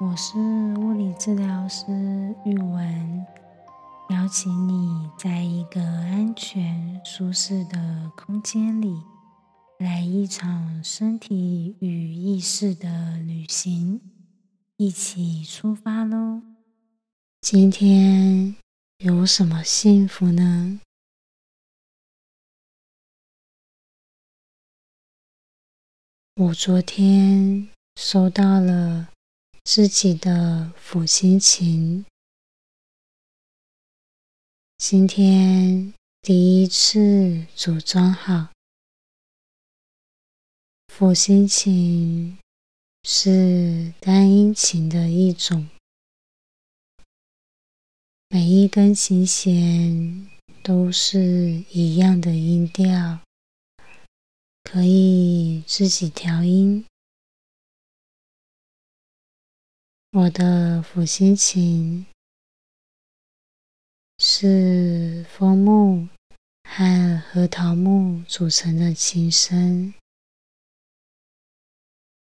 我是物理治疗师玉文，邀请你在一个安全、舒适的空间里，来一场身体与意识的旅行，一起出发喽！今天有什么幸福呢？我昨天收到了自己的辅心琴，今天第一次组装好。抚心琴是单音琴的一种，每一根琴弦都是一样的音调。可以自己调音。我的抚心琴是枫木和核桃木组成的琴身，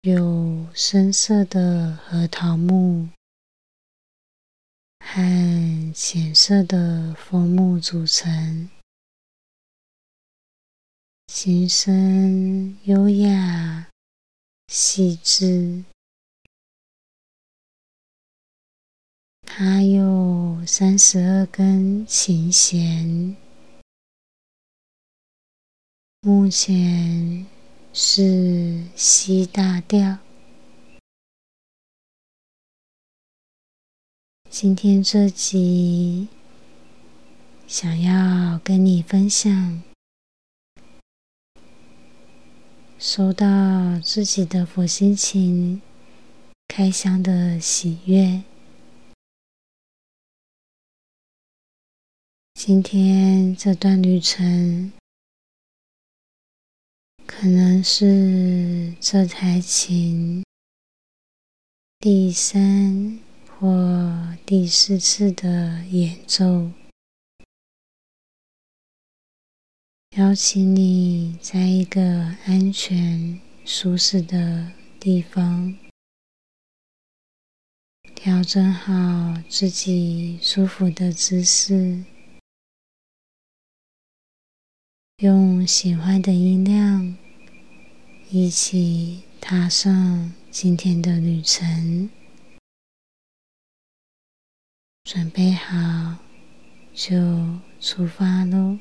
有深色的核桃木和浅色的枫木组成。琴声优雅细致，它有三十二根琴弦，目前是西大调。今天这集想要跟你分享。收到自己的佛心情开箱的喜悦。今天这段旅程，可能是这台琴第三或第四次的演奏。邀请你在一个安全、舒适的地方，调整好自己舒服的姿势，用喜欢的音量，一起踏上今天的旅程。准备好，就出发喽！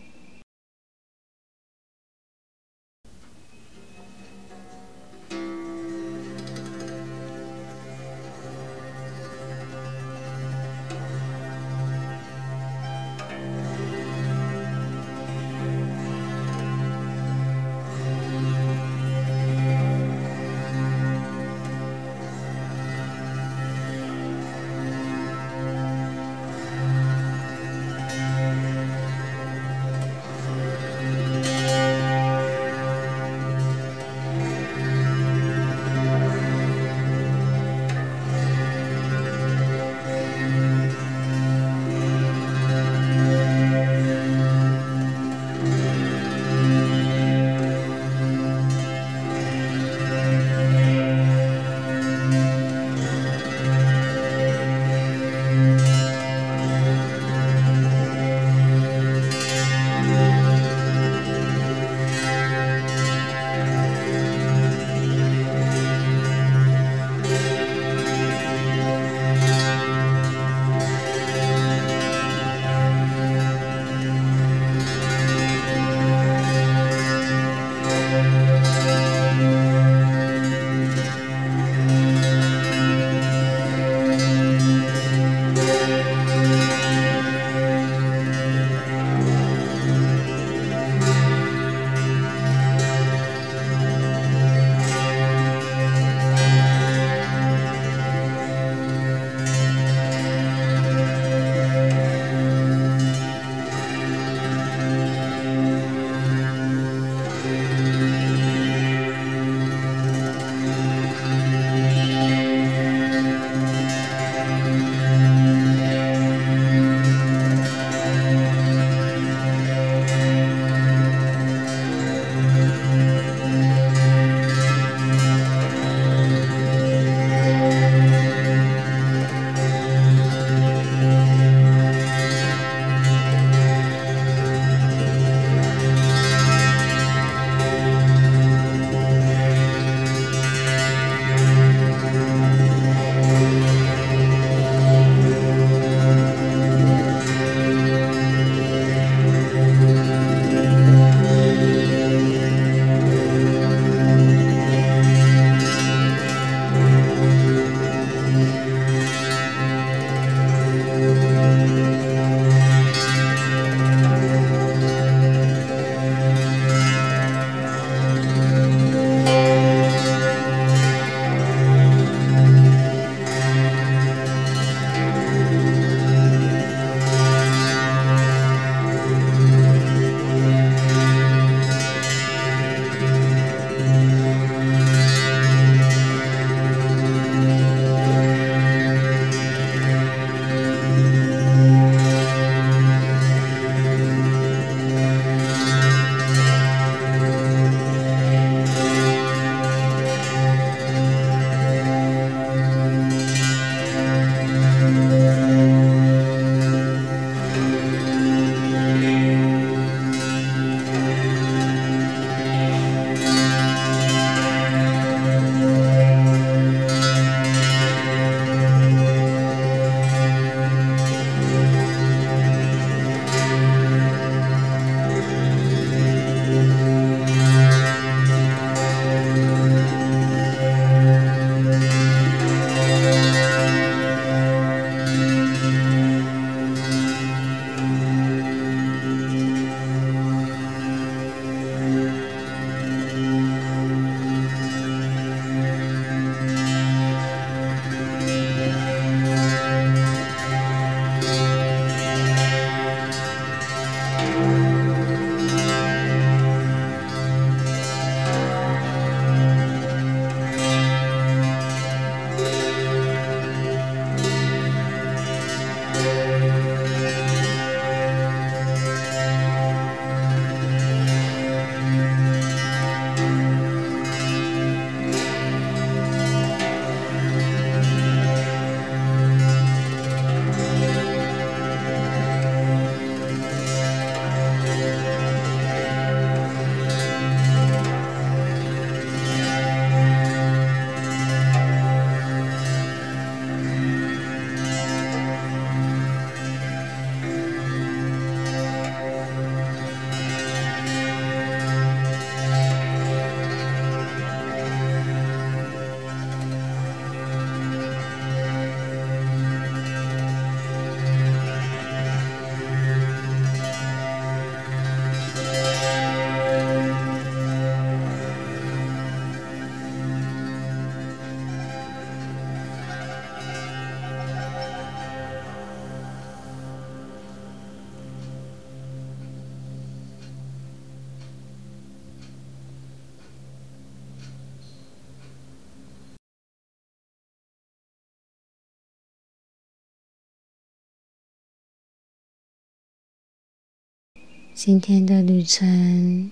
今天的旅程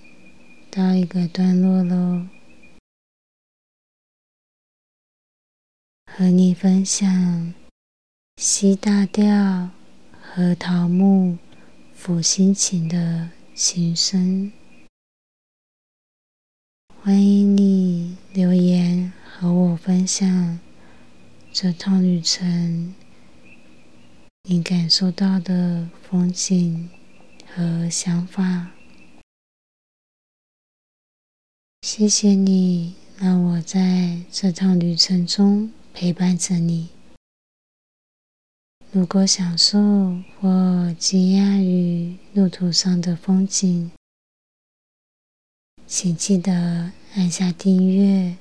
到一个段落喽，和你分享西大调和桃木抚心情的琴声。欢迎你留言和我分享这趟旅程你感受到的风景和想法。谢谢你让我在这趟旅程中陪伴着你。如果享受或惊讶于路途上的风景，请记得按下订阅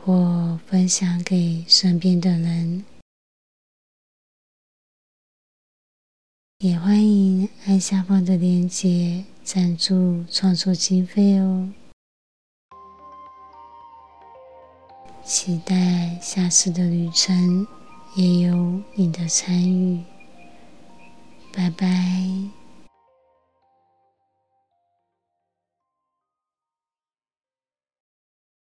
或分享给身边的人，也欢迎按下方的链接赞助创作经费哦。期待下次的旅程也有你的参与，拜拜。